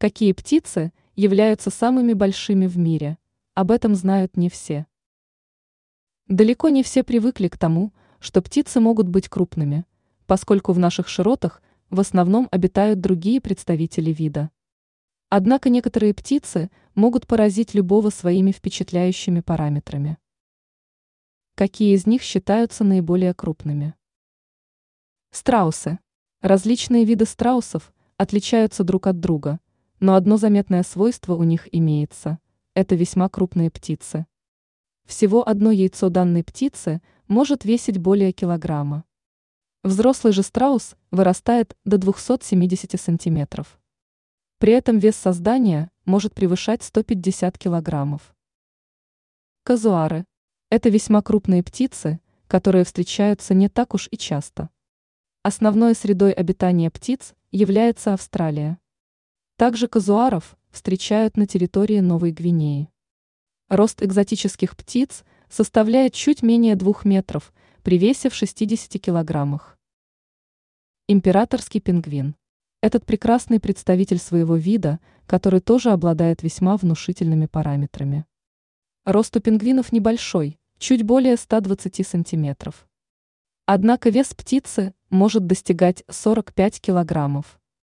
Какие птицы являются самыми большими в мире? Об этом знают не все. Далеко не все привыкли к тому, что птицы могут быть крупными, поскольку в наших широтах в основном обитают другие представители вида. Однако некоторые птицы могут поразить любого своими впечатляющими параметрами. Какие из них считаются наиболее крупными? Страусы. Различные виды страусов отличаются друг от друга – но одно заметное свойство у них имеется – это весьма крупные птицы. Всего одно яйцо данной птицы может весить более килограмма. Взрослый же страус вырастает до 270 сантиметров. При этом вес создания может превышать 150 килограммов. Казуары – это весьма крупные птицы, которые встречаются не так уж и часто. Основной средой обитания птиц является Австралия. Также казуаров встречают на территории Новой Гвинеи. Рост экзотических птиц составляет чуть менее двух метров при весе в 60 килограммах. Императорский пингвин. Этот прекрасный представитель своего вида, который тоже обладает весьма внушительными параметрами. Рост у пингвинов небольшой, чуть более 120 сантиметров. Однако вес птицы может достигать 45 килограммов.